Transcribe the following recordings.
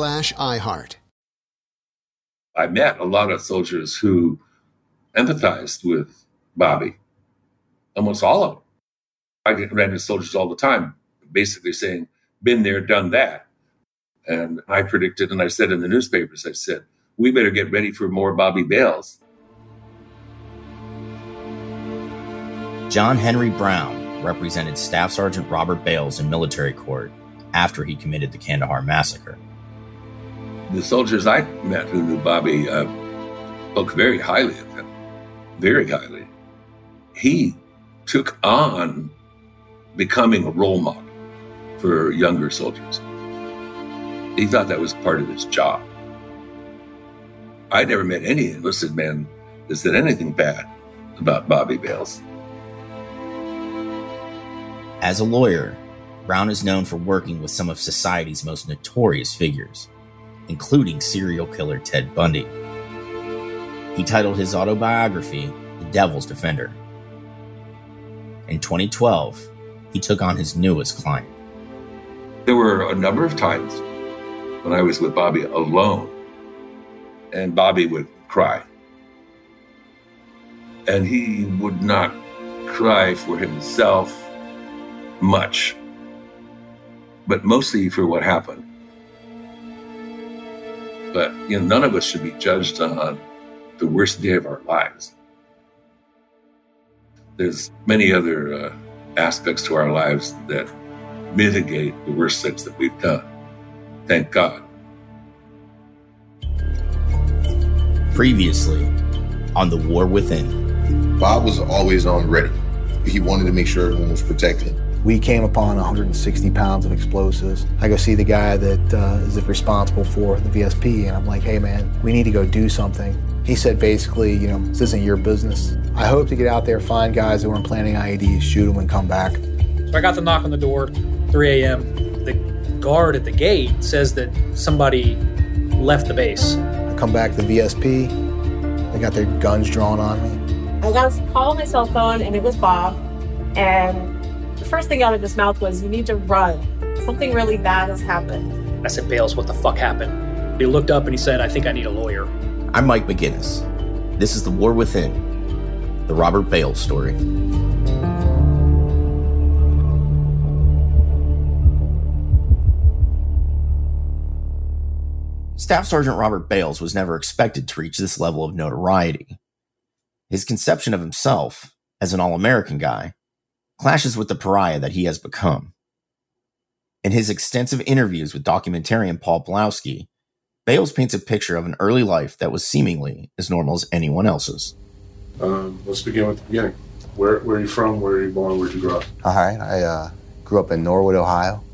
iHeart. I met a lot of soldiers who empathized with Bobby, almost all of them. I ran into soldiers all the time, basically saying, been there, done that. And I predicted, and I said in the newspapers, I said, we better get ready for more Bobby Bales. John Henry Browne represented Staff Sergeant Robert Bales in military court after he committed the Kandahar massacre. The soldiers I met who knew Bobby uh, spoke very highly of him, very highly. He took on becoming a role model for younger soldiers. He thought that was part of his job. I never met any enlisted man that said anything bad about Bobby Bales. As a lawyer, Browne is known for working with some of society's most notorious figures, including serial killer Ted Bundy. He titled his autobiography The Devil's Defender. In 2012, he took on his newest client. There were a number of times when I was with Bobby alone, and Bobby would cry. And he would not cry for himself much, but mostly for what happened. But you know, none of us should be judged on the worst day of our lives. There's many other uh, aspects to our lives that mitigate the worst things that we've done. Thank God. Previously, on The War Within. Bob was always on ready. He wanted to make sure everyone was protected. We came upon 160 pounds of explosives. I go see the guy that uh, is responsible for the VSP, and I'm like, hey man, we need to go do something. He said basically, you know, this isn't your business. I hope to get out there, find guys that weren't planning IEDs, shoot them, and come back. So I got the knock on the door, 3 a.m. The guard at the gate says that somebody left the base. I come back to the VSP. They got their guns drawn on me. I got a call on my cell phone, and it was Bob. And the first thing out of his mouth was, You need to run. Something really bad has happened. I said, Bales, what the fuck happened? He looked up and he said, I think I need a lawyer. I'm Mike McGinnis. This is The War Within, the Robert Bales story. Staff Sergeant Robert Bales was never expected to reach this level of notoriety. His conception of himself as an all American guy clashes with the pariah that he has become. In his extensive interviews with documentarian Paul Pawlowski, Bales paints a picture of an early life that was seemingly as normal as anyone else's. Um, let's begin with the beginning. Where, where are you from? Where are you born? Where did you grow up? All right. I uh, grew up in Norwood, Ohio.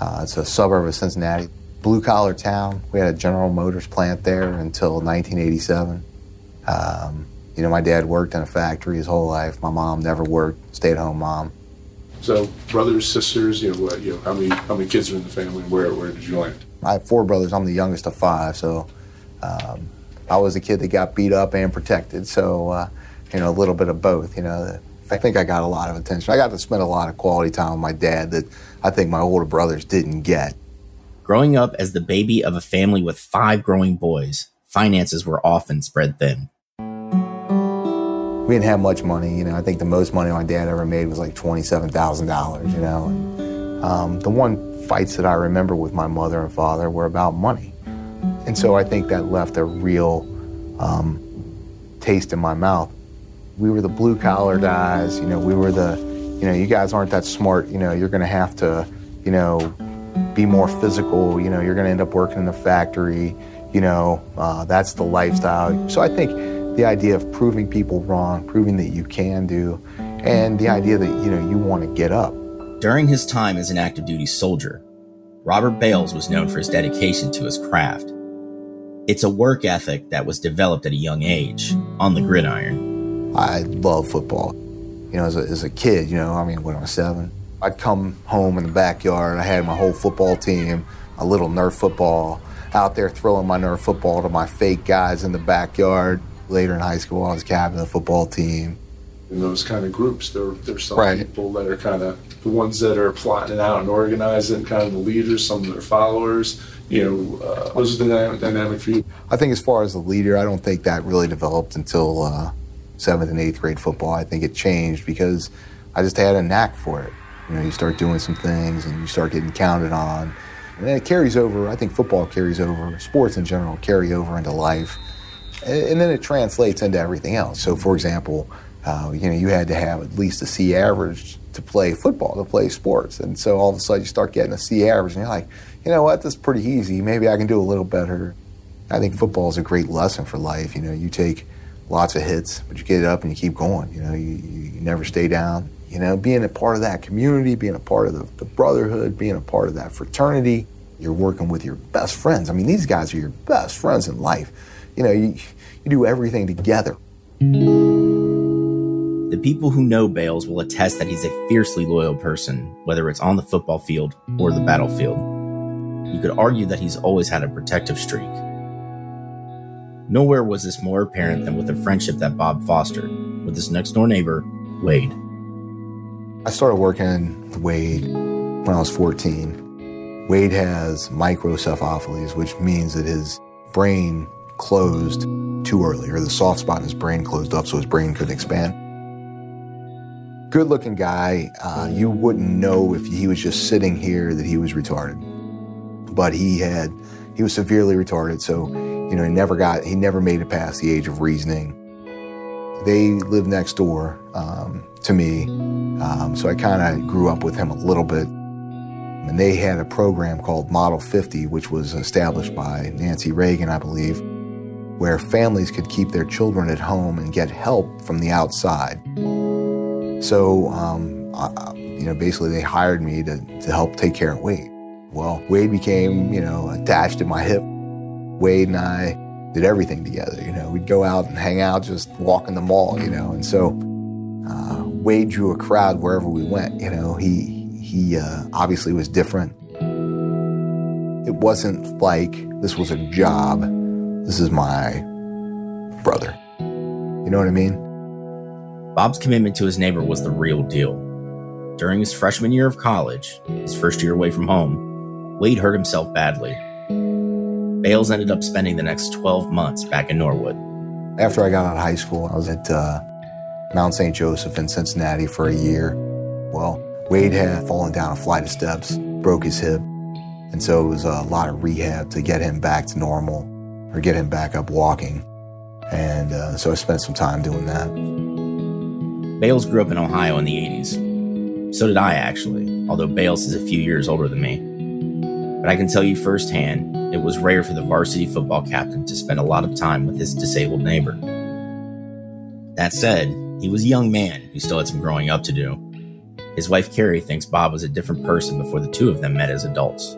Uh, it's a suburb of Cincinnati. Blue collar town. We had a General Motors plant there until 1987. Um, you know, my dad worked in a factory his whole life. My mom never worked, stay at home mom. So, brothers, sisters, you know, what, you know, how many how many kids are in the family, and where where did you land? I have four brothers. I'm the youngest of five, so um, I was the kid that got beat up and protected. So, uh, you know, a little bit of both. You know, I think I got a lot of attention. I got to spend a lot of quality time with my dad that I think my older brothers didn't get. Growing up as the baby of a family with five growing boys, finances were often spread thin. We didn't have much money, you know. I think the most money my dad ever made was like twenty-seven thousand dollars, you know. And, um, the one fights that I remember with my mother and father were about money, and so I think that left a real um, taste in my mouth. We were the blue collar guys, you know. We were the, you know, you guys aren't that smart, you know. You're going to have to, you know, be more physical. You know, you're going to end up working in the factory. You know, uh, that's the lifestyle. So I think the idea of proving people wrong, proving that you can do, and the idea that, you know, you want to get up. During his time as an active duty soldier, Robert Bales was known for his dedication to his craft. It's a work ethic that was developed at a young age on the gridiron. I love football. You know, as a, as a kid, you know, I mean, when I was seven, I'd come home in the backyard. I had my whole football team, a little Nerf football, out there throwing my Nerf football to my fake guys in the backyard later in high school, I was captain of the football team. In those kind of groups, there, there's some right. people that are kind of the ones that are plotting it out and organizing, kind of the leaders, some of their followers. You know, uh, was the dynamic, dynamic for you? I think as far as the leader, I don't think that really developed until uh, seventh and eighth grade football. I think it changed because I just had a knack for it. You know, you start doing some things and you start getting counted on. And it carries over, I think football carries over, sports in general carry over into life and then it translates into everything else. So, for example, uh, you know, you had to have at least a C average to play football, to play sports, and so all of a sudden you start getting a C average, and you're like, you know what, this is pretty easy. Maybe I can do a little better. I think football is a great lesson for life. You know, you take lots of hits, but you get up and you keep going. You know, you, you never stay down. You know, being a part of that community, being a part of the, the brotherhood, being a part of that fraternity, you're working with your best friends. I mean, these guys are your best friends in life you know, you, you do everything together. The people who know Bales will attest that he's a fiercely loyal person, whether it's on the football field or the battlefield. You could argue that he's always had a protective streak. Nowhere was this more apparent than with the friendship that Bob fostered with his next door neighbor, Wade. I started working with Wade when I was 14. Wade has microcephaly, which means that his brain closed too early, or the soft spot in his brain closed up so his brain couldn't expand. Good looking guy. Uh, you wouldn't know if he was just sitting here that he was retarded. But he had, he was severely retarded, so, you know, he never got, he never made it past the age of reasoning. They lived next door um, to me, um, so I kind of grew up with him a little bit. And they had a program called Model 50, which was established by Nancy Reagan, I believe, where families could keep their children at home and get help from the outside. So, um, I, you know, basically they hired me to, to help take care of Wade. Well, Wade became, you know, attached to my hip. Wade and I did everything together. You know, we'd go out and hang out, just walk in the mall, you know. And so uh, Wade drew a crowd wherever we went. You know, he he uh, obviously was different. It wasn't like this was a job this is my brother. You know what I mean? Bob's commitment to his neighbor was the real deal. During his freshman year of college, his first year away from home, Wade hurt himself badly. Bales ended up spending the next 12 months back in Norwood. After I got out of high school, I was at uh, Mount St. Joseph in Cincinnati for a year. Well, Wade had fallen down a flight of steps, broke his hip, and so it was a lot of rehab to get him back to normal or get him back up walking. And uh, so I spent some time doing that. Bales grew up in Ohio in the 80s. So did I, actually, although Bales is a few years older than me. But I can tell you firsthand, it was rare for the varsity football captain to spend a lot of time with his disabled neighbor. That said, he was a young man who still had some growing up to do. His wife Kari thinks Bob was a different person before the two of them met as adults.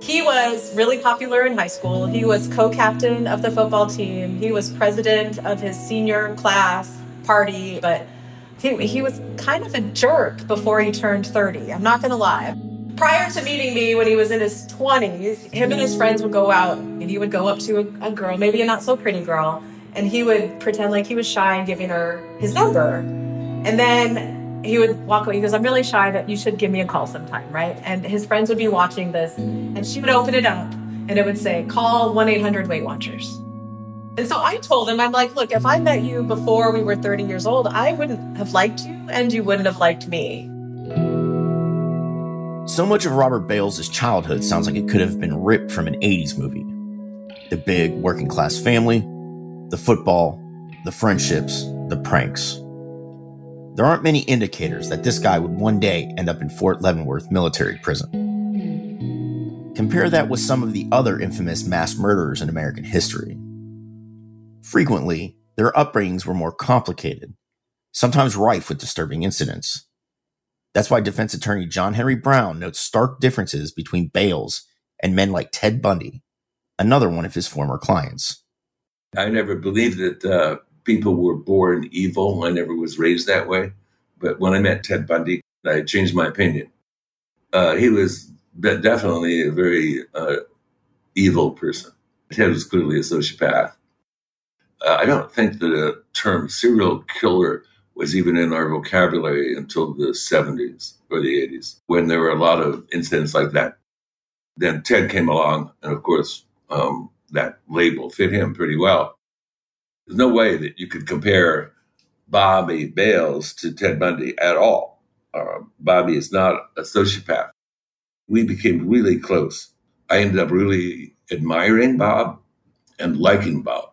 He was really popular in high school. He was co captain of the football team. He was president of his senior class party, but he, he was kind of a jerk before he turned 30. I'm not going to lie. Prior to meeting me when he was in his 20s, him and his friends would go out and he would go up to a, a girl, maybe a not so pretty girl, and he would pretend like he was shy and giving her his number. And then he would walk away. He goes, I'm really shy, but you should give me a call sometime, right? And his friends would be watching this, and she would open it up, and it would say, Call 1 800 Weight Watchers. And so I told him, I'm like, look, if I met you before we were 30 years old, I wouldn't have liked you, and you wouldn't have liked me. So much of Robert Bales' childhood sounds like it could have been ripped from an 80s movie. The big working class family, the football, the friendships, the pranks. There aren't many indicators that this guy would one day end up in Fort Leavenworth military prison. Compare that with some of the other infamous mass murderers in American history. Frequently, their upbringings were more complicated, sometimes rife with disturbing incidents. That's why defense attorney John Henry Browne notes stark differences between Bales and men like Ted Bundy, another one of his former clients. I never believed that uh, people were born evil. I never was raised that way. But when I met Ted Bundy, I changed my opinion. Uh, he was definitely a very uh, evil person. Ted was clearly a sociopath. Uh, I don't think the term serial killer was even in our vocabulary until the 70s or the 80s, when there were a lot of incidents like that. Then Ted came along, and of course, um, that label fit him pretty well. There's no way that you could compare Bobby Bales to Ted Bundy at all. Uh, Bobby is not a sociopath. We became really close. I ended up really admiring Bob and liking Bob.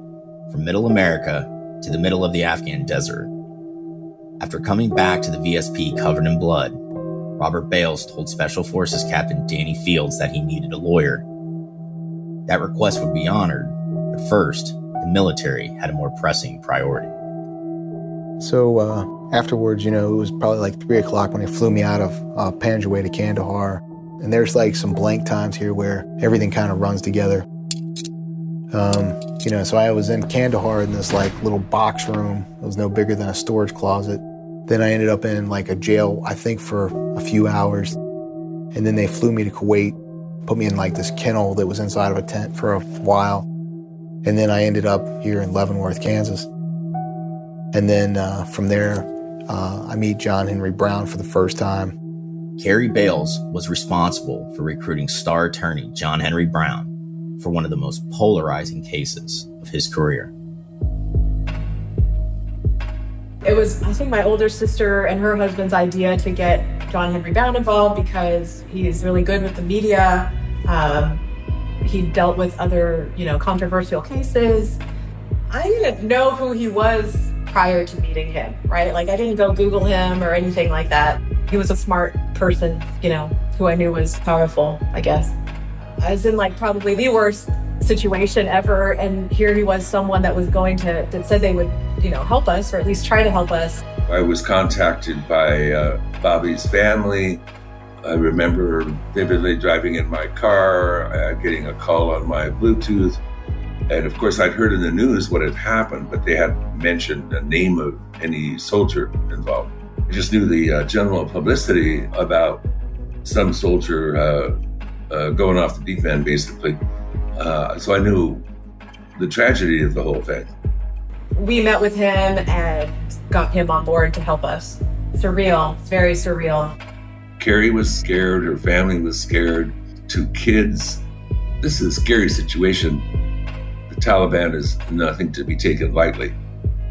from middle America to the middle of the Afghan desert. After coming back to the VSP covered in blood, Robert Bales told Special Forces Captain Danny Fields that he needed a lawyer. That request would be honored, but first, the military had a more pressing priority. So uh, afterwards, you know, it was probably like three o'clock when they flew me out of uh, Panjwai to Kandahar. And there's like some blank times here where everything kind of runs together. Um, you know, so I was in Kandahar in this like little box room. It was no bigger than a storage closet. Then I ended up in like a jail, I think, for a few hours. And then they flew me to Kuwait, put me in like this kennel that was inside of a tent for a while. And then I ended up here in Leavenworth, Kansas. And then uh, from there, uh, I meet John Henry Browne for the first time. Kari Bales was responsible for recruiting star attorney John Henry Brown for one of the most polarizing cases of his career. It was, I think, my older sister and her husband's idea to get John Henry Browne involved because he's really good with the media. Um, he dealt with other, you know, controversial cases. I didn't know who he was prior to meeting him, right? Like I didn't go Google him or anything like that. He was a smart person, you know, who I knew was powerful, I guess. I was in like probably the worst situation ever. And here he was someone that was going to, that said they would, you know, help us or at least try to help us. I was contacted by uh, Bobby's family. I remember vividly driving in my car, uh, getting a call on my Bluetooth. And of course, I'd heard in the news what had happened, but they hadn't mentioned the name of any soldier involved. I just knew the uh, general publicity about some soldier uh, going off the deep end, basically. Uh, so I knew the tragedy of the whole thing. We met with him and got him on board to help us. Surreal, very surreal. Kari was scared, her family was scared. Two kids. This is a scary situation. The Taliban is nothing to be taken lightly.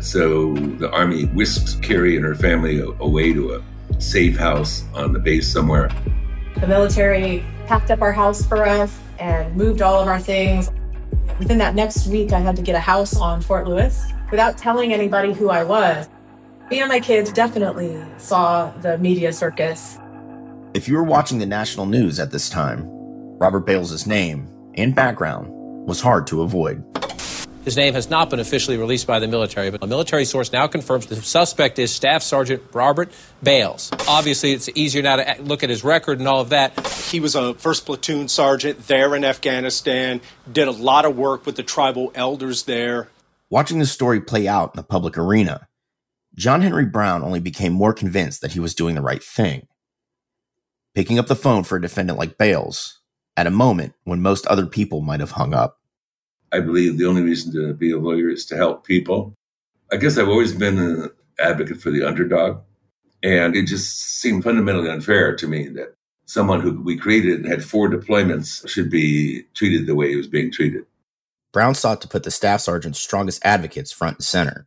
So the army whisked Kari and her family away to a safe house on the base somewhere. The military packed up our house for us and moved all of our things. Within that next week, I had to get a house on Fort Lewis without telling anybody who I was. Me and my kids definitely saw the media circus. If you were watching the national news at this time, Robert Bales' name and background was hard to avoid. His name has not been officially released by the military, but a military source now confirms the suspect is Staff Sergeant Robert Bales. Obviously, it's easier now to look at his record and all of that. He was a first platoon sergeant there in Afghanistan, did a lot of work with the tribal elders there. Watching the story play out in the public arena, John Henry Browne only became more convinced that he was doing the right thing. Picking up the phone for a defendant like Bales at a moment when most other people might have hung up. I believe the only reason to be a lawyer is to help people. I guess I've always been an advocate for the underdog. And it just seemed fundamentally unfair to me that someone who we created and had four deployments should be treated the way he was being treated. Browne sought to put the staff sergeant's strongest advocates front and center.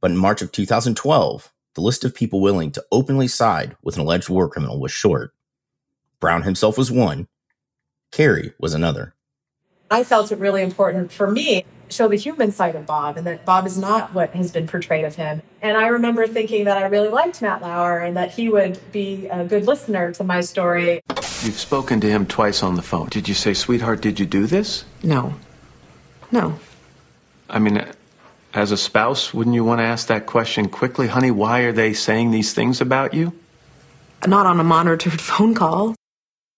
But in March of 2012, the list of people willing to openly side with an alleged war criminal was short. Browne himself was one, Kari was another. I felt it really important for me to show the human side of Bob and that Bob is not what has been portrayed of him. And I remember thinking that I really liked Matt Lauer and that he would be a good listener to my story. You've spoken to him twice on the phone. Did you say, sweetheart, did you do this? No. No. I mean, as a spouse, wouldn't you want to ask that question quickly? Honey, why are they saying these things about you? Not on a monitored phone call.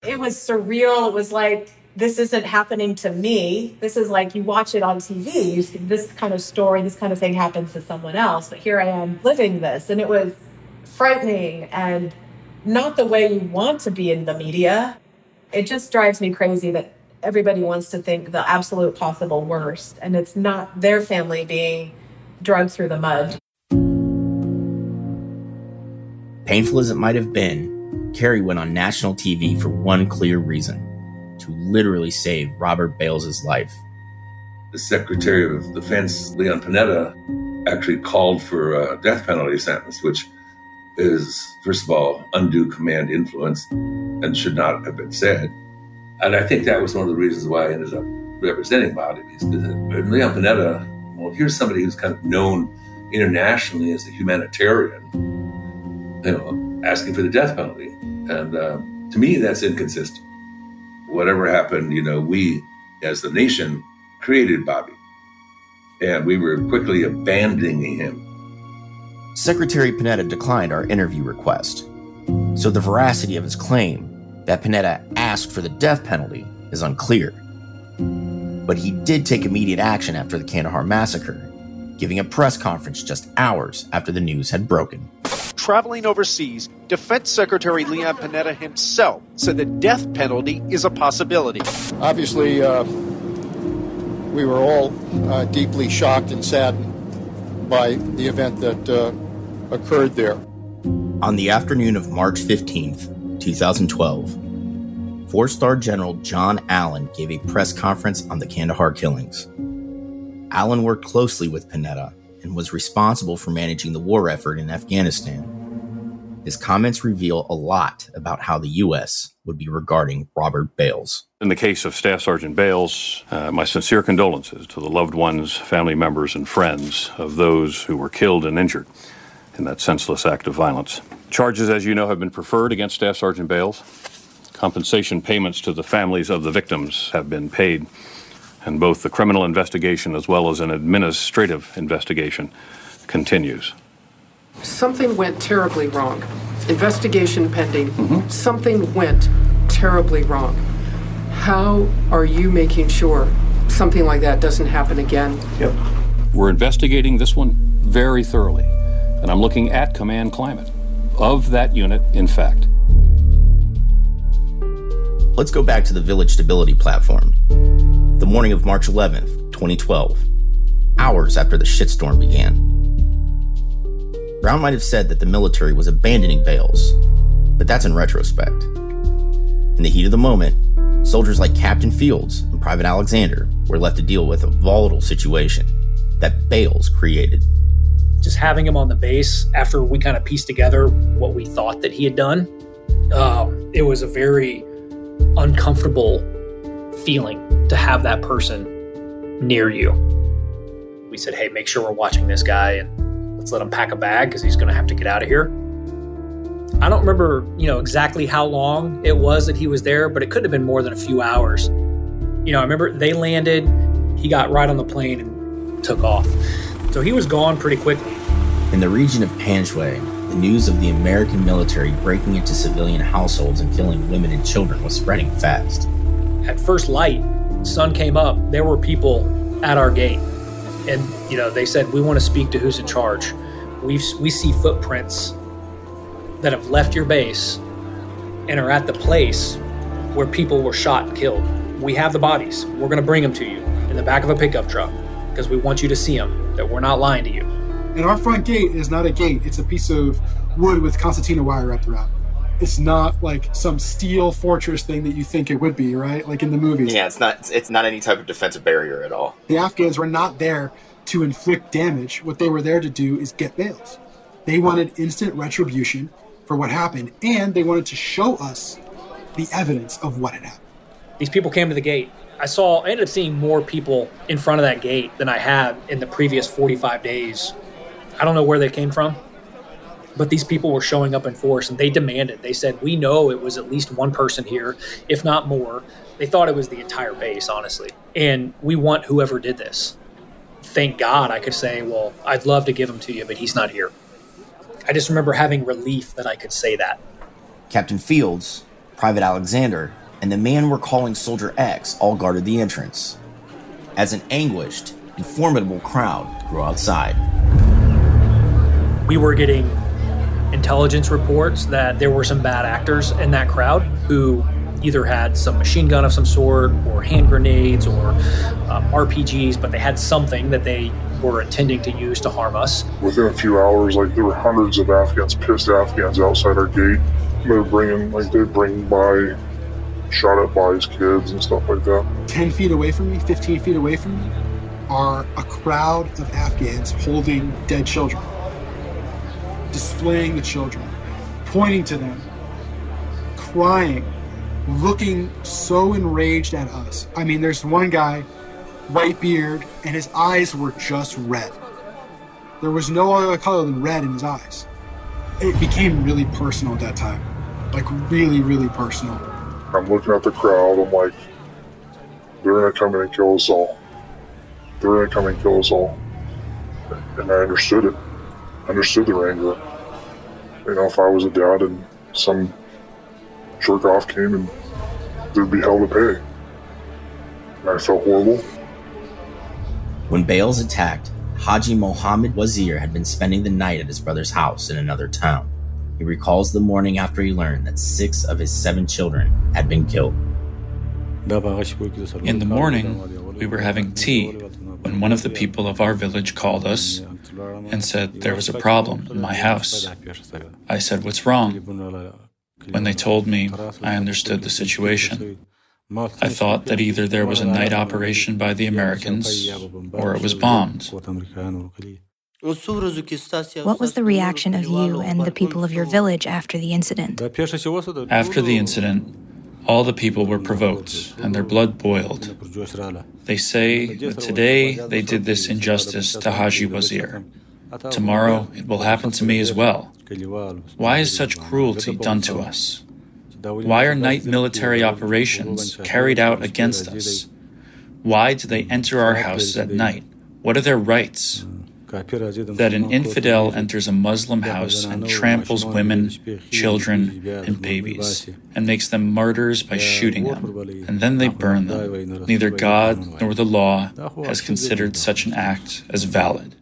It was surreal. It was like this isn't happening to me. This is like you watch it on TV, you see this kind of story, this kind of thing happens to someone else, but here I am living this. And it was frightening and not the way you want to be in the media. It just drives me crazy that everybody wants to think the absolute possible worst, and it's not their family being drugged through the mud. Painful as it might have been, Kari went on national TV for one clear reason to literally save Robert Bales' life. The Secretary of Defense, Leon Panetta, actually called for a death penalty sentence, which is, first of all, undue command influence and should not have been said. And I think that was one of the reasons why I ended up representing Bobby, because Leon Panetta, well, here's somebody who's kind of known internationally as a humanitarian, you know, asking for the death penalty. And uh, to me, that's inconsistent whatever happened, you know, we as the nation created Bobby. And we were quickly abandoning him. Secretary Panetta declined our interview request. So the veracity of his claim that Panetta asked for the death penalty is unclear. But he did take immediate action after the Kandahar massacre, giving a press conference just hours after the news had broken. Traveling overseas, Defense Secretary Leon Panetta himself said the death penalty is a possibility. Obviously, uh, we were all uh, deeply shocked and saddened by the event that uh, occurred there. On the afternoon of March 15th, 2012, Four star General John Allen gave a press conference on the Kandahar killings. Allen worked closely with Panetta and was responsible for managing the war effort in Afghanistan. His comments reveal a lot about how the U.S. would be regarding Robert Bales. In the case of Staff Sergeant Bales, uh, my sincere condolences to the loved ones, family members, and friends of those who were killed and injured in that senseless act of violence. Charges, as you know, have been preferred against Staff Sergeant Bales. Compensation payments to the families of the victims have been paid, and both the criminal investigation as well as an administrative investigation continues. Something went terribly wrong. Investigation pending. Mm-hmm. Something went terribly wrong. How are you making sure something like that doesn't happen again? Yep. We're investigating this one very thoroughly, and I'm looking at command climate of that unit, in fact. Let's go back to the Village Stability Platform. The morning of March 11th, 2012, hours after the shitstorm began. Browne might have said that the military was abandoning Bales, but that's in retrospect. In the heat of the moment, soldiers like Captain Fields and Private Alexander were left to deal with a volatile situation that Bales created. Just having him on the base after we kind of pieced together what we thought that he had done, um, it was a very uncomfortable feeling to have that person near you. We said, hey, make sure we're watching this guy and let's let him pack a bag because he's going to have to get out of here. I don't remember, you know, exactly how long it was that he was there, but it couldn't have been more than a few hours. You know, I remember they landed, he got right on the plane and took off. So he was gone pretty quickly. In the region of Panjwai, the news of the American military breaking into civilian households and killing women and children was spreading fast. At first light, sun came up, there were people at our gate. And, you know, they said, We want to speak to who's in charge. we we see footprints that have left your base and are at the place where people were shot and killed. We have the bodies. We're going to bring them to you in the back of a pickup truck because we want you to see them, that we're not lying to you. And our front gate is not a gate, it's a piece of wood with concertina wire wrapped around it. It's not like some steel fortress thing that you think it would be, right? Like in the movies. Yeah, it's not it's not any type of defensive barrier at all. The Afghans were not there to inflict damage. What they were there to do is get Bales. They wanted instant retribution for what happened, and they wanted to show us the evidence of what had happened. These people came to the gate. I saw, I ended up seeing more people in front of that gate than I had in the previous 45 days I don't know where they came from, but these people were showing up in force and they demanded. They said, We know it was at least one person here, if not more. They thought it was the entire base, honestly. And we want whoever did this. Thank God I could say, Well, I'd love to give him to you, but he's not here. I just remember having relief that I could say that. Captain Fields, Private Alexander, and the man we're calling Soldier X all guarded the entrance. As an anguished and formidable crowd grew outside we were getting intelligence reports that there were some bad actors in that crowd who either had some machine gun of some sort or hand grenades or um, RPGs, but they had something that they were intending to use to harm us. Within a few hours, like there were hundreds of Afghans, pissed Afghans outside our gate. They were bringing, like they'd bring by shot at by his kids and stuff like that. 10 feet away from me, 15 feet away from me, are a crowd of Afghans holding dead children displaying the children, pointing to them, crying, looking so enraged at us. I mean, there's one guy, white beard, and his eyes were just red. There was no other color than red in his eyes. It became really personal at that time. Like, really, really personal. I'm looking at the crowd, I'm like, they're gonna come in and kill us all. They're gonna come and kill us all. And I understood it understood their anger. You know, if I was a dad and some jerk off came and there'd be hell to pay. And I felt horrible. When Bales attacked, Haji Mohammed Wazir had been spending the night at his brother's house in another town. He recalls the morning after he learned that six of his seven children had been killed. In the morning, we were having tea when one of the people of our village called us and said there was a problem in my house. I said, What's wrong? When they told me, I understood the situation. I thought that either there was a night operation by the Americans or it was bombed. What was the reaction of you and the people of your village after the incident? After the incident, all the people were provoked and their blood boiled. They say that today they did this injustice to Haji Wazir. Tomorrow it will happen to me as well. Why is such cruelty done to us? Why are night military operations carried out against us? Why do they enter our houses at night? What are their rights? That an infidel enters a Muslim house and tramples women, children, and babies, and makes them martyrs by shooting them, and then they burn them. Neither God nor the law has considered such an act as valid.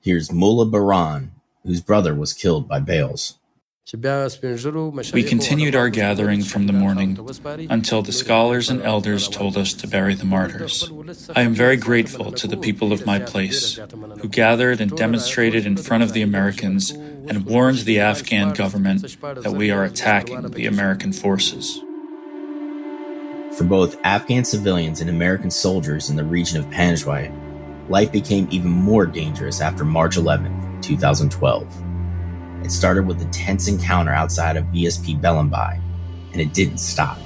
Here's Mullah Baran, whose brother was killed by Bales. We continued our gathering from the morning until the scholars and elders told us to bury the martyrs. I am very grateful to the people of my place who gathered and demonstrated in front of the Americans and warned the Afghan government that we are attacking the American forces. For both Afghan civilians and American soldiers in the region of Panjwai, life became even more dangerous after March 11, 2012. It started with a tense encounter outside of VSP Bellenbai, and it didn't stop.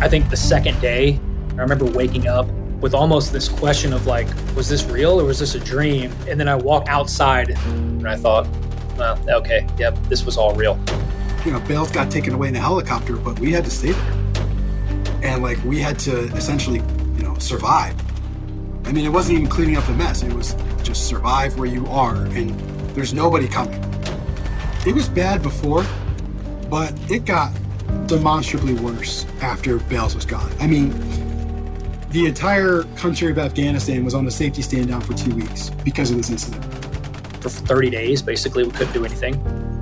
I think the second day, I remember waking up with almost this question of like, was this real or was this a dream? And then I walked outside and I thought, well, okay, yep, this was all real. You know, Bales got taken away in a helicopter, but we had to stay there. And like, we had to essentially, you know, survive. I mean, it wasn't even cleaning up the mess, it was just survive where you are. And there's nobody coming. It was bad before, but it got demonstrably worse after Bales was gone. I mean, the entire country of Afghanistan was on the safety stand down for two weeks because of this incident. For 30 days, basically, we couldn't do anything.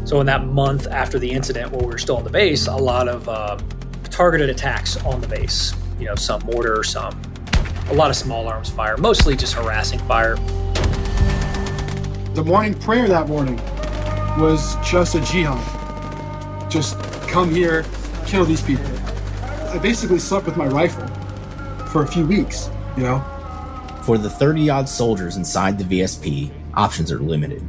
So, in that month after the incident, while we were still on the base, a lot of uh, targeted attacks on the base. You know, some mortar, some, a lot of small arms fire, mostly just harassing fire. The morning prayer that morning was just a jihad. Just come here, kill these people. I basically slept with my rifle for a few weeks, you know? For the 30 odd soldiers inside the VSP, options are limited.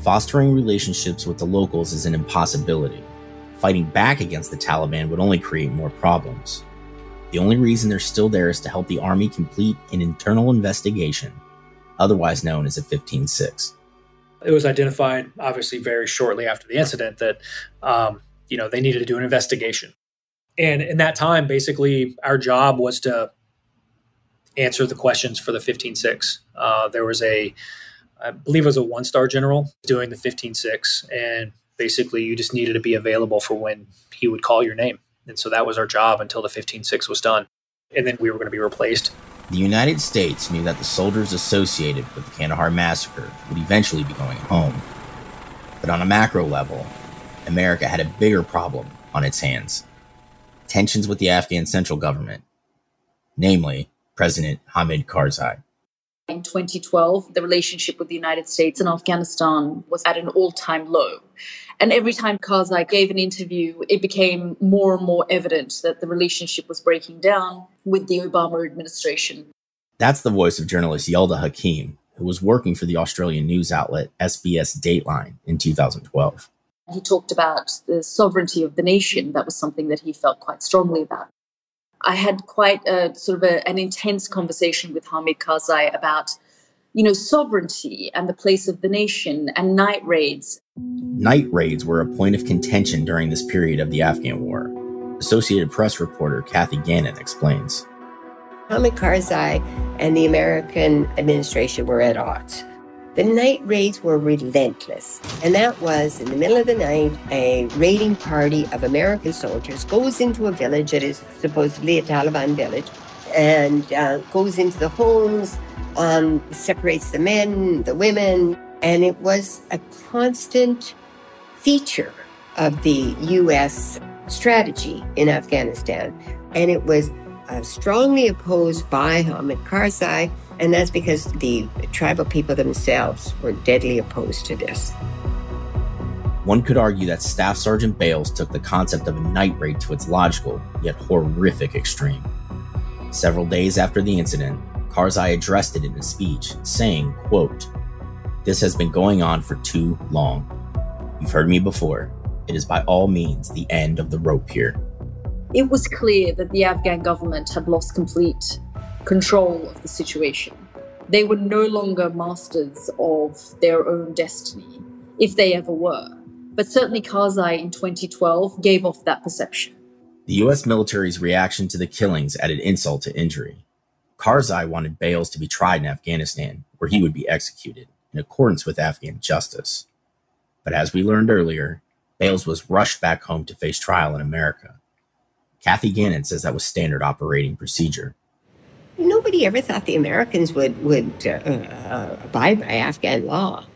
Fostering relationships with the locals is an impossibility. Fighting back against the Taliban would only create more problems. The only reason they're still there is to help the army complete an internal investigation, otherwise known as a 15 6 it was identified obviously very shortly after the incident that um, you know they needed to do an investigation. And in that time basically our job was to answer the questions for the 15-6 uh, there was a i believe it was a one star general doing the 15-6 and basically you just needed to be available for when he would call your name. And so that was our job until the 15-6 was done. And then we were going to be replaced the United States knew that the soldiers associated with the Kandahar massacre would eventually be going home. But on a macro level, America had a bigger problem on its hands tensions with the Afghan central government, namely President Hamid Karzai. In 2012, the relationship with the United States and Afghanistan was at an all time low. And every time Karzai gave an interview, it became more and more evident that the relationship was breaking down with the Obama administration. That's the voice of journalist Yelda Hakim, who was working for the Australian news outlet SBS Dateline in 2012. He talked about the sovereignty of the nation. That was something that he felt quite strongly about. I had quite a sort of a, an intense conversation with Hamid Karzai about, you know, sovereignty and the place of the nation and night raids. Night raids were a point of contention during this period of the Afghan War. Associated Press reporter Kathy Gannon explains. Hamid Karzai and the American administration were at odds. The night raids were relentless. And that was in the middle of the night, a raiding party of American soldiers goes into a village that is supposedly a Taliban village and uh, goes into the homes, um, separates the men, the women, and it was a constant feature of the U.S. strategy in Afghanistan. And it was uh, strongly opposed by Hamid Karzai, and that's because the tribal people themselves were deadly opposed to this. One could argue that Staff Sergeant Bales took the concept of a night raid to its logical, yet horrific extreme. Several days after the incident, Karzai addressed it in a speech, saying, quote, This has been going on for too long. You've heard me before. It is by all means the end of the rope here. It was clear that the Afghan government had lost complete control of the situation. They were no longer masters of their own destiny, if they ever were but certainly Karzai in 2012 gave off that perception. The US military's reaction to the killings added insult to injury. Karzai wanted Bales to be tried in Afghanistan, where he would be executed in accordance with Afghan justice. But as we learned earlier, Bales was rushed back home to face trial in America. Kathy Gannon says that was standard operating procedure. Nobody ever thought the Americans would would uh, uh, abide by Afghan law.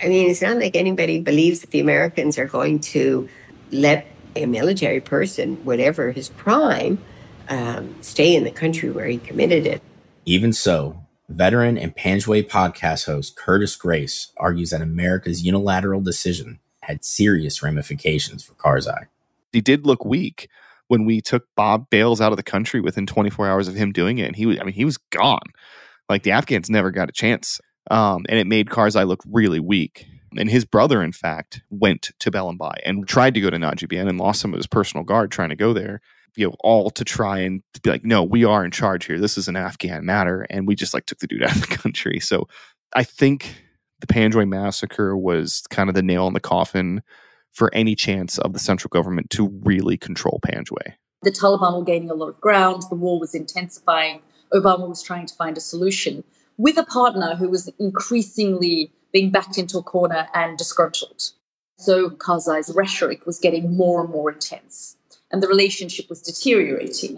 I mean, it's not like anybody believes that the Americans are going to let a military person, whatever his crime, um, stay in the country where he committed it. Even so, veteran and Panjwai podcast host Curtis Grace argues that America's unilateral decision had serious ramifications for Karzai. He did look weak when we took Bob Bales out of the country within 24 hours of him doing it. And he was, I mean, he was gone. Like the Afghans never got a chance um, and it made Karzai look really weak. And his brother, in fact, went to Bellenbai and tried to go to Najibien and lost some of his personal guard trying to go there. You know, all to try and be like, no, we are in charge here. This is an Afghan matter, and we just like took the dude out of the country. So, I think the Panjwai massacre was kind of the nail in the coffin for any chance of the central government to really control Panjwai. The Taliban were gaining a lot of ground. The war was intensifying. Obama was trying to find a solution with a partner who was increasingly being backed into a corner and disgruntled. So Karzai's rhetoric was getting more and more intense, and the relationship was deteriorating.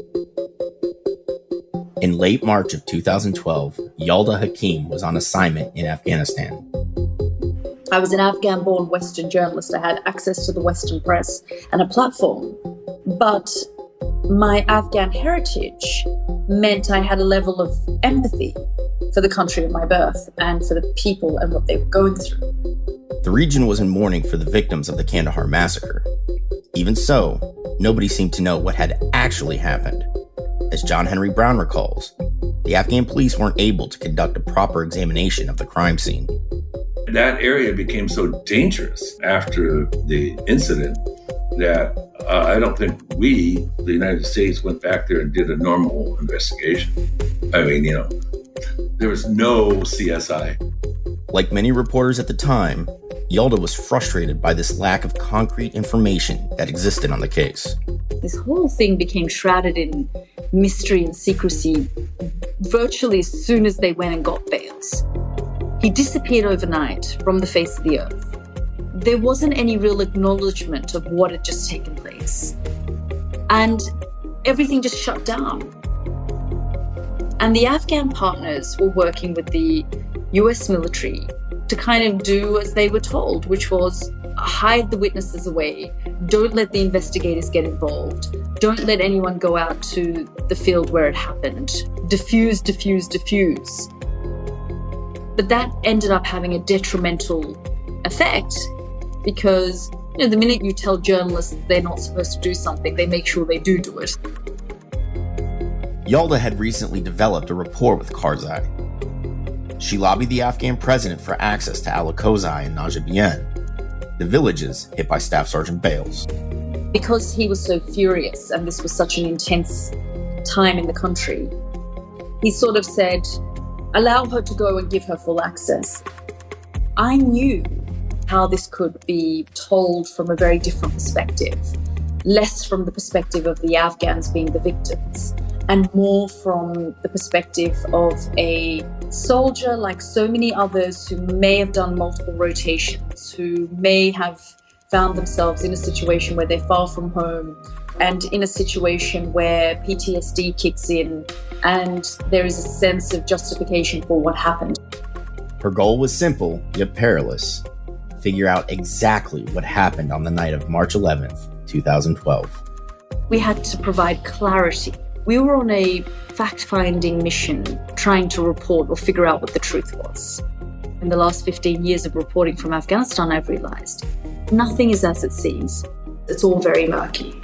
In late March of 2012, Yalda Hakim was on assignment in Afghanistan. I was an Afghan born Western journalist. I had access to the Western press and a platform. But my Afghan heritage meant I had a level of empathy for the country of my birth and for the people and what they were going through. The region was in mourning for the victims of the Kandahar massacre. Even so, nobody seemed to know what had actually happened. As John Henry Browne recalls, the Afghan police weren't able to conduct a proper examination of the crime scene. That area became so dangerous after the incident that uh, I don't think we, the United States, went back there and did a normal investigation. I mean, you know, there was no CSI. Like many reporters at the time, Yalda was frustrated by this lack of concrete information that existed on the case. This whole thing became shrouded in mystery and secrecy virtually as soon as they went and got Bales. He disappeared overnight from the face of the earth. There wasn't any real acknowledgement of what had just taken place. And everything just shut down. And the Afghan partners were working with the US military to kind of do as they were told, which was hide the witnesses away, don't let the investigators get involved, don't let anyone go out to the field where it happened, diffuse, diffuse, diffuse. But that ended up having a detrimental effect because you know, the minute you tell journalists they're not supposed to do something, they make sure they do do it. Yalda had recently developed a rapport with Karzai, she lobbied the Afghan president for access to Alkozai and Najabian, the villages hit by Staff Sergeant Bales. Because he was so furious and this was such an intense time in the country, he sort of said, allow her to go and give her full access. I knew how this could be told from a very different perspective, less from the perspective of the Afghans being the victims, and more from the perspective of a soldier like so many others who may have done multiple rotations, who may have found themselves in a situation where they're far from home and in a situation where PTSD kicks in and there is a sense of justification for what happened. Her goal was simple yet perilous figure out exactly what happened on the night of March 11th, 2012. We had to provide clarity we were on a fact finding mission trying to report or figure out what the truth was. In the last 15 years of reporting from Afghanistan, I've realized nothing is as it seems. It's all very murky.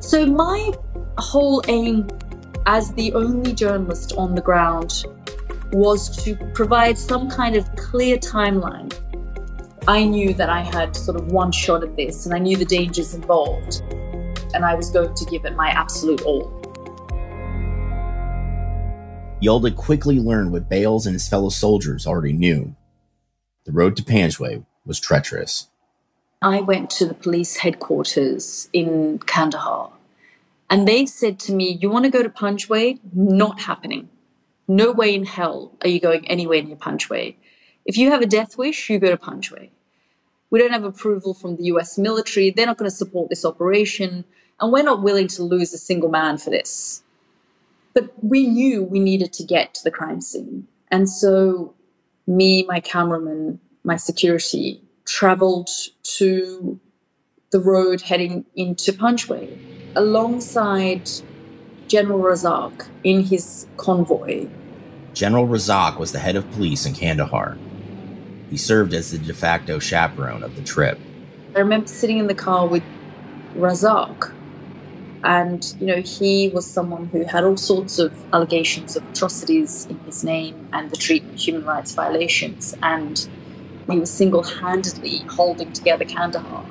So, my whole aim as the only journalist on the ground was to provide some kind of clear timeline. I knew that I had sort of one shot at this and I knew the dangers involved and I was going to give it my absolute all. Yalda quickly learned what Bales and his fellow soldiers already knew. The road to Panjwai was treacherous. I went to the police headquarters in Kandahar, and they said to me, You want to go to Panjwai? Not happening. No way in hell are you going anywhere near Panjwai. If you have a death wish, you go to Panjwai. We don't have approval from the US military. They're not going to support this operation. And we're not willing to lose a single man for this. But we knew we needed to get to the crime scene. And so, me, my cameraman, my security traveled to the road heading into Panjwai alongside General Razak in his convoy. General Razak was the head of police in Kandahar. He served as the de facto chaperone of the trip. I remember sitting in the car with Razak, and you know he was someone who had all sorts of allegations of atrocities in his name and the treatment human rights violations, and he was single-handedly holding together Kandahar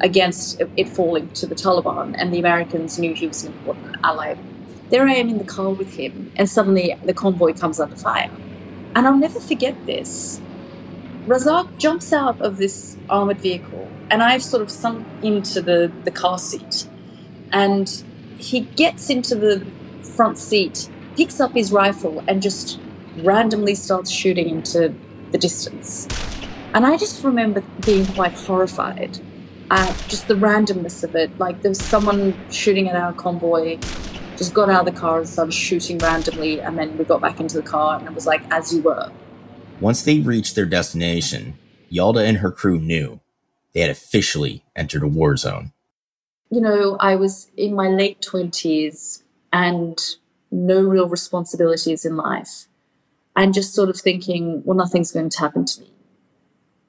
against it falling to the Taliban, and the Americans knew he was an important ally. There I am in the car with him, and suddenly the convoy comes under fire. And I'll never forget this. Razak jumps out of this armored vehicle, and I've sort of sunk into the, the car seat. And he gets into the front seat, picks up his rifle, and just randomly starts shooting into the distance. And I just remember being quite horrified at just the randomness of it. Like there was someone shooting at our convoy, just got out of the car and started shooting randomly, and then we got back into the car, and it was like, as you were. Once they reached their destination, Yalda and her crew knew they had officially entered a war zone. You know, I was in my late 20s and no real responsibilities in life, and just sort of thinking, well, nothing's going to happen to me.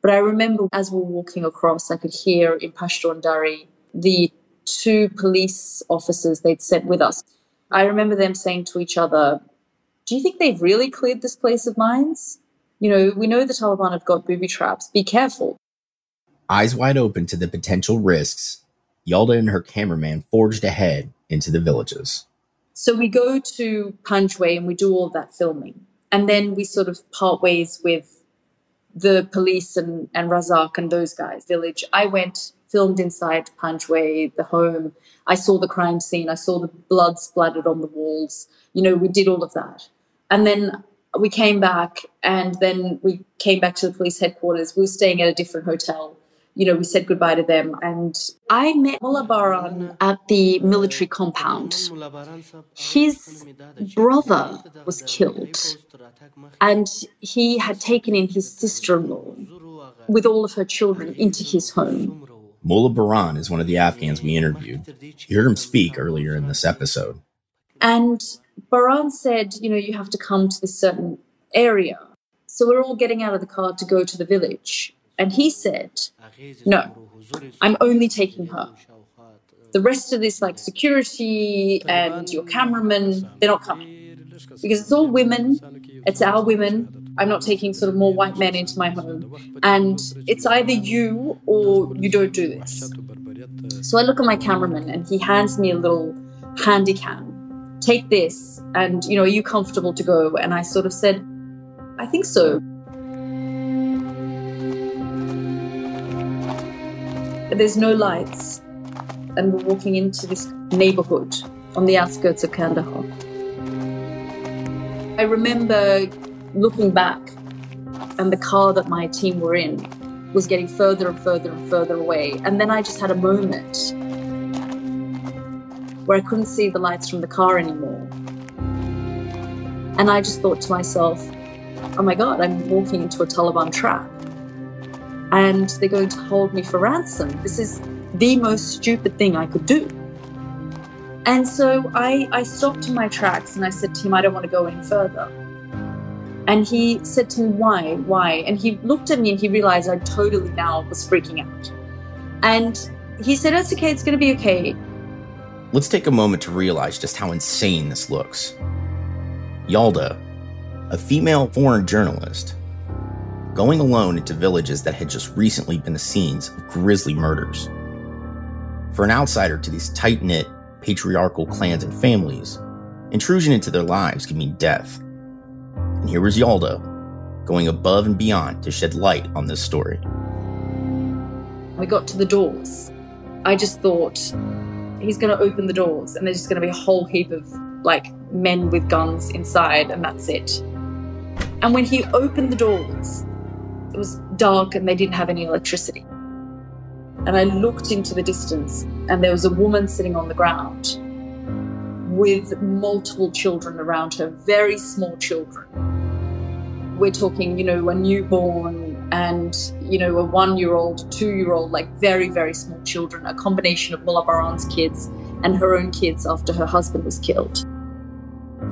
But I remember as we were walking across, I could hear in Pashto and Dari the two police officers they'd sent with us. I remember them saying to each other, Do you think they've really cleared this place of mines? You know, we know the Taliban have got booby traps. Be careful. Eyes wide open to the potential risks, Yalda and her cameraman forged ahead into the villages. So we go to Panjwai and we do all that filming. And then we sort of part ways with the police and, and Razak and those guys, village. I went, filmed inside Panjwai, the home. I saw the crime scene. I saw the blood splattered on the walls. You know, we did all of that. And then we came back and then we came back to the police headquarters. We were staying at a different hotel. You know, we said goodbye to them. And I met Mullah Baran at the military compound. His brother was killed, and he had taken in his sister in law with all of her children into his home. Mullah Baran is one of the Afghans we interviewed. You heard him speak earlier in this episode. And Baran said, you know, you have to come to this certain area. So we're all getting out of the car to go to the village. And he said, no, I'm only taking her. The rest of this, like security and your cameraman, they're not coming. Because it's all women, it's our women. I'm not taking sort of more white men into my home. And it's either you or you don't do this. So I look at my cameraman and he hands me a little handy cam. Take this, and you know, are you comfortable to go? And I sort of said, I think so. There's no lights, and we're walking into this neighborhood on the outskirts of Kandahar. I remember looking back, and the car that my team were in was getting further and further and further away. And then I just had a moment where I couldn't see the lights from the car anymore. And I just thought to myself, oh my God, I'm walking into a Taliban trap. And they're going to hold me for ransom. This is the most stupid thing I could do. And so I, I stopped in my tracks and I said to him, I don't want to go any further. And he said to me, Why? Why? And he looked at me and he realized I totally now was freaking out. And he said, It's okay, it's going to be okay. Let's take a moment to realize just how insane this looks. Yalda, a female foreign journalist, going alone into villages that had just recently been the scenes of grisly murders. For an outsider to these tight knit, patriarchal clans and families, intrusion into their lives could mean death. And here was Yalda, going above and beyond to shed light on this story. We got to the doors. I just thought, he's going to open the doors and there's just going to be a whole heap of like men with guns inside and that's it. And when he opened the doors, it was dark and they didn't have any electricity. And I looked into the distance and there was a woman sitting on the ground with multiple children around her, very small children. We're talking, you know, a newborn and, you know, a one year old, two year old, like very, very small children, a combination of Mullah Baran's kids and her own kids after her husband was killed.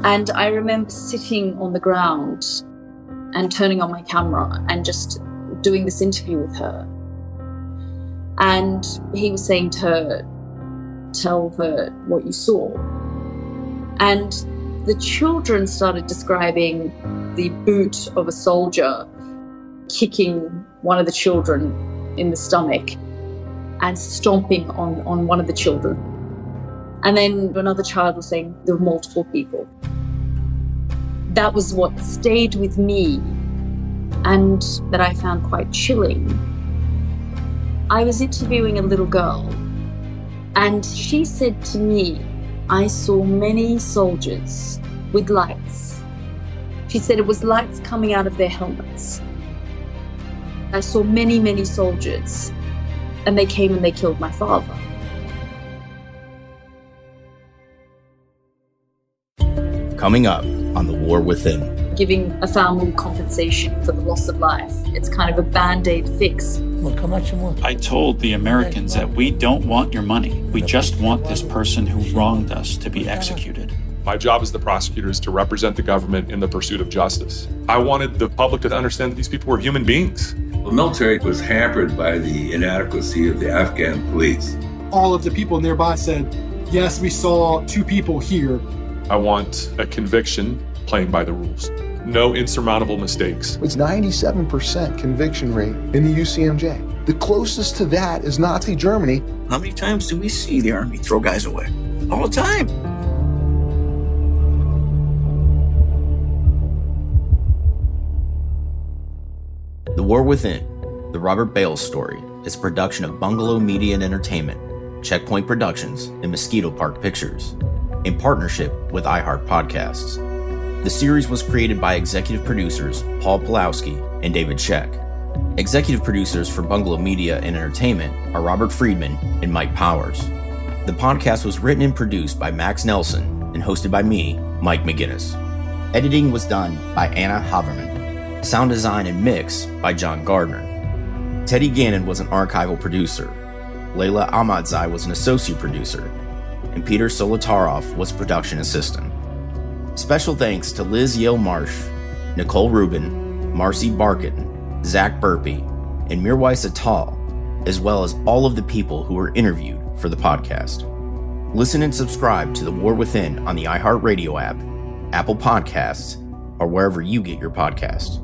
And I remember sitting on the ground and turning on my camera and just doing this interview with her. And he was saying to her, Tell her what you saw. And the children started describing the boot of a soldier kicking one of the children in the stomach and stomping on, on one of the children. And then another child was saying there were multiple people. That was what stayed with me and that I found quite chilling. I was interviewing a little girl, and she said to me, I saw many soldiers with lights. She said it was lights coming out of their helmets. I saw many, many soldiers, and they came and they killed my father. Coming up on The War Within. Giving a family compensation for the loss of life. It's kind of a band aid fix. I told the Americans that we don't want your money. We just want this person who wronged us to be executed. My job as the prosecutor is to represent the government in the pursuit of justice. I wanted the public to understand that these people were human beings. The military was hampered by the inadequacy of the Afghan police. All of the people nearby said, Yes, we saw two people here, I want a conviction playing by the rules. No insurmountable mistakes. It's 97% conviction rate in the UCMJ. The closest to that is Nazi Germany. How many times do we see the Army throw guys away? All the time. The War Within, the Robert Bales story, is a production of Bungalow Media and Entertainment, Checkpoint Productions, and Mosquito Park Pictures, in partnership with iHeart Podcasts. The series was created by executive producers Paul Pulowski and David Sheck. Executive producers for Bungalow Media and Entertainment are Robert Friedman and Mike Powers. The podcast was written and produced by Max Nelson and hosted by me, Mike McGinnis. Editing was done by Anna Haverman. Sound design and mix by John Gardner. Teddy Gannon was an archival producer. Layla Ahmadzai was an associate producer. And Peter Solotaroff was production assistant. Special thanks to Liz Yale Marsh, Nicole Rubin, Marcy Barkin, Zach Burpee, and Mirwais Atal, as well as all of the people who were interviewed for the podcast. Listen and subscribe to The War Within on the iHeartRadio app, Apple Podcasts, or wherever you get your podcasts.